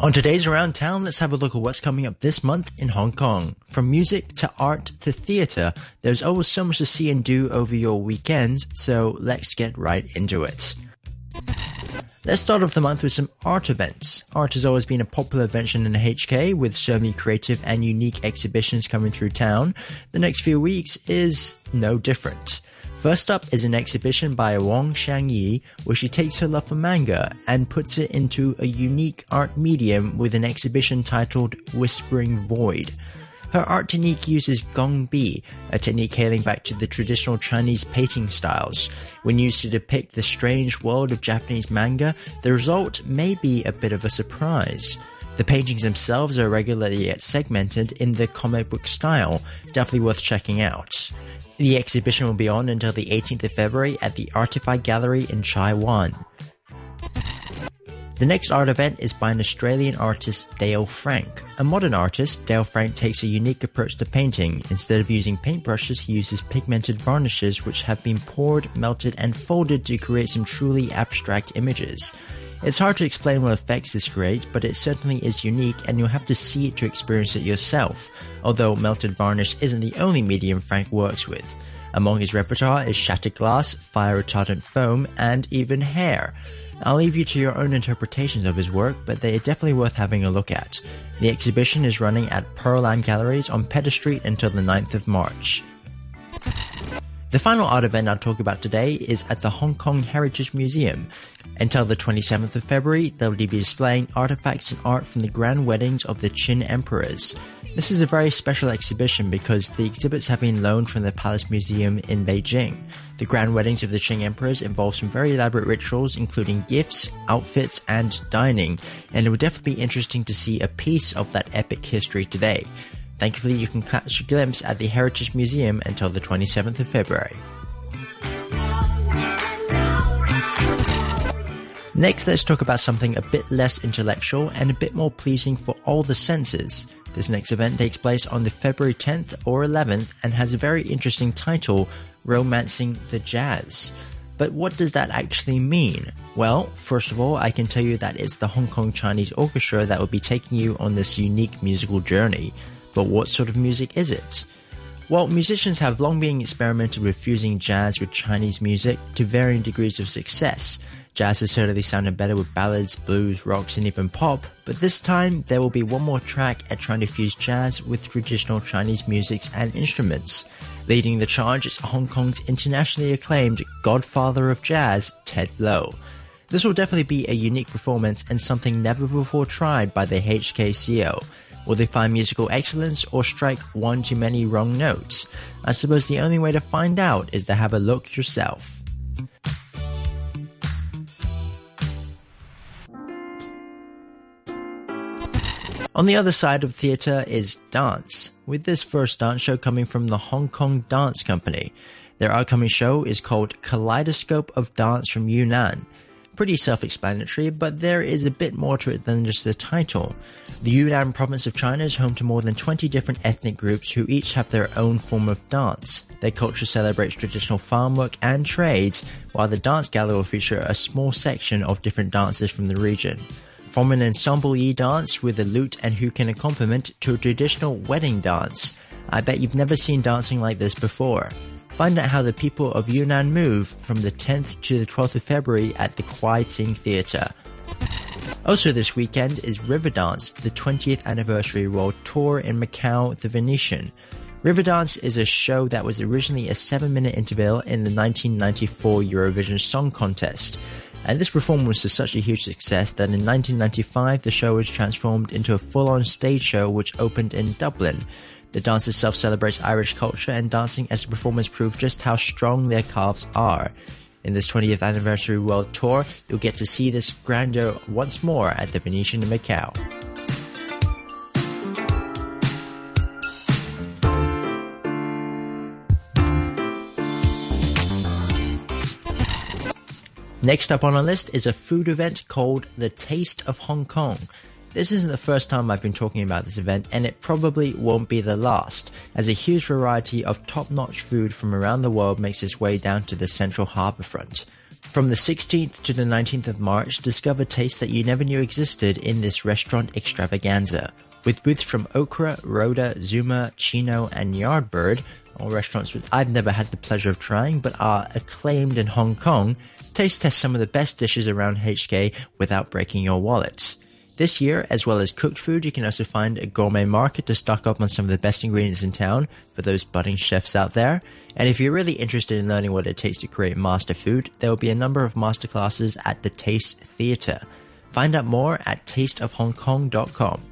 On today's Around Town, let's have a look at what's coming up this month in Hong Kong. From music to art to theatre, there's always so much to see and do over your weekends, so let's get right into it. Let's start off the month with some art events. Art has always been a popular invention in HK with so many creative and unique exhibitions coming through town. The next few weeks is no different. First up is an exhibition by Wang Xiangyi, where she takes her love for manga and puts it into a unique art medium with an exhibition titled Whispering Void. Her art technique uses gongbi, a technique hailing back to the traditional Chinese painting styles. When used to depict the strange world of Japanese manga, the result may be a bit of a surprise. The paintings themselves are regularly yet segmented in the comic book style, definitely worth checking out. The exhibition will be on until the 18th of February at the Artified Gallery in Chai Wan. The next art event is by an Australian artist, Dale Frank. A modern artist, Dale Frank takes a unique approach to painting. Instead of using paintbrushes, he uses pigmented varnishes which have been poured, melted, and folded to create some truly abstract images. It's hard to explain what effects this creates, but it certainly is unique and you'll have to see it to experience it yourself, although melted varnish isn't the only medium Frank works with. Among his repertoire is shattered glass, fire retardant foam, and even hair. I'll leave you to your own interpretations of his work, but they are definitely worth having a look at. The exhibition is running at Pearl Pearland Galleries on Pedder Street until the 9th of March. The final art event I'll talk about today is at the Hong Kong Heritage Museum. Until the 27th of February, they'll be displaying artifacts and art from the grand weddings of the Qing emperors. This is a very special exhibition because the exhibits have been loaned from the Palace Museum in Beijing. The grand weddings of the Qing emperors involve some very elaborate rituals, including gifts, outfits, and dining, and it would definitely be interesting to see a piece of that epic history today. Thankfully, you can catch a glimpse at the Heritage Museum until the 27th of February. Next, let's talk about something a bit less intellectual and a bit more pleasing for all the senses. This next event takes place on the February 10th or 11th and has a very interesting title, Romancing the Jazz. But what does that actually mean? Well, first of all, I can tell you that it's the Hong Kong Chinese Orchestra that will be taking you on this unique musical journey. But what sort of music is it? Well, musicians have long been experimented with fusing jazz with Chinese music to varying degrees of success. Jazz has certainly sounded better with ballads, blues, rocks, and even pop, but this time there will be one more track at trying to fuse jazz with traditional Chinese musics and instruments. Leading the charge is Hong Kong's internationally acclaimed godfather of jazz, Ted Lo. This will definitely be a unique performance and something never before tried by the HKCO. Will they find musical excellence or strike one too many wrong notes? I suppose the only way to find out is to have a look yourself. On the other side of theatre is dance, with this first dance show coming from the Hong Kong Dance Company. Their upcoming show is called Kaleidoscope of Dance from Yunnan pretty self explanatory, but there is a bit more to it than just the title. The Yunnan province of China is home to more than 20 different ethnic groups who each have their own form of dance. Their culture celebrates traditional farm work and trades, while the dance gallery will feature a small section of different dances from the region. From an ensemble yi dance with a lute and huqin accompaniment to a traditional wedding dance. I bet you've never seen dancing like this before. Find out how the people of Yunnan move from the 10th to the 12th of February at the Kwai Tsing Theatre. Also this weekend is Riverdance, the 20th anniversary world tour in Macau, the Venetian. Riverdance is a show that was originally a 7 minute interval in the 1994 Eurovision Song Contest. And this performance was such a huge success that in 1995 the show was transformed into a full on stage show which opened in Dublin. The dance itself celebrates Irish culture and dancing as the performers prove just how strong their calves are. In this 20th anniversary world tour, you'll get to see this grandeur once more at the Venetian in Macau. Next up on our list is a food event called The Taste of Hong Kong. This isn't the first time I've been talking about this event, and it probably won't be the last, as a huge variety of top notch food from around the world makes its way down to the central harbour front. From the 16th to the 19th of March, discover tastes that you never knew existed in this restaurant extravaganza. With booths from Okra, Rhoda, Zuma, Chino, and Yardbird, all restaurants which I've never had the pleasure of trying but are acclaimed in Hong Kong, taste test some of the best dishes around HK without breaking your wallets. This year, as well as cooked food, you can also find a gourmet market to stock up on some of the best ingredients in town for those budding chefs out there. And if you're really interested in learning what it takes to create master food, there will be a number of masterclasses at the Taste Theatre. Find out more at tasteofhongkong.com.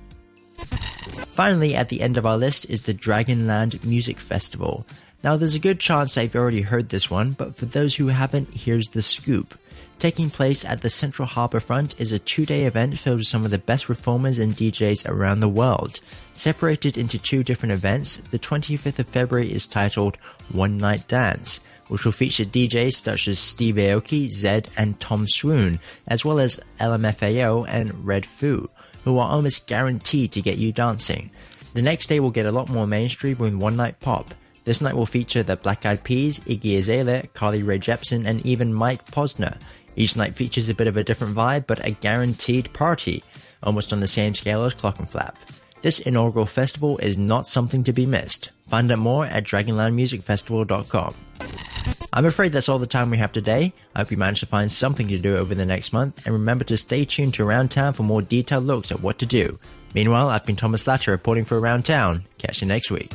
Finally, at the end of our list is the Dragonland Music Festival. Now, there's a good chance you've already heard this one, but for those who haven't, here's the scoop taking place at the Central Harbour Front is a two day event filled with some of the best performers and DJs around the world. Separated into two different events, the 25th of February is titled One Night Dance, which will feature DJs such as Steve Aoki, Zedd, and Tom Swoon, as well as LMFAO and Red Foo, who are almost guaranteed to get you dancing. The next day will get a lot more mainstream with One Night Pop. This night will feature the Black Eyed Peas, Iggy Azalea, Carly Rae Jepsen, and even Mike Posner. Each night features a bit of a different vibe, but a guaranteed party, almost on the same scale as Clockenflap. This inaugural festival is not something to be missed. Find out more at DragonlandMusicFestival.com. I'm afraid that's all the time we have today. I hope you managed to find something to do over the next month, and remember to stay tuned to Around Town for more detailed looks at what to do. Meanwhile, I've been Thomas Latter reporting for Around Town. Catch you next week.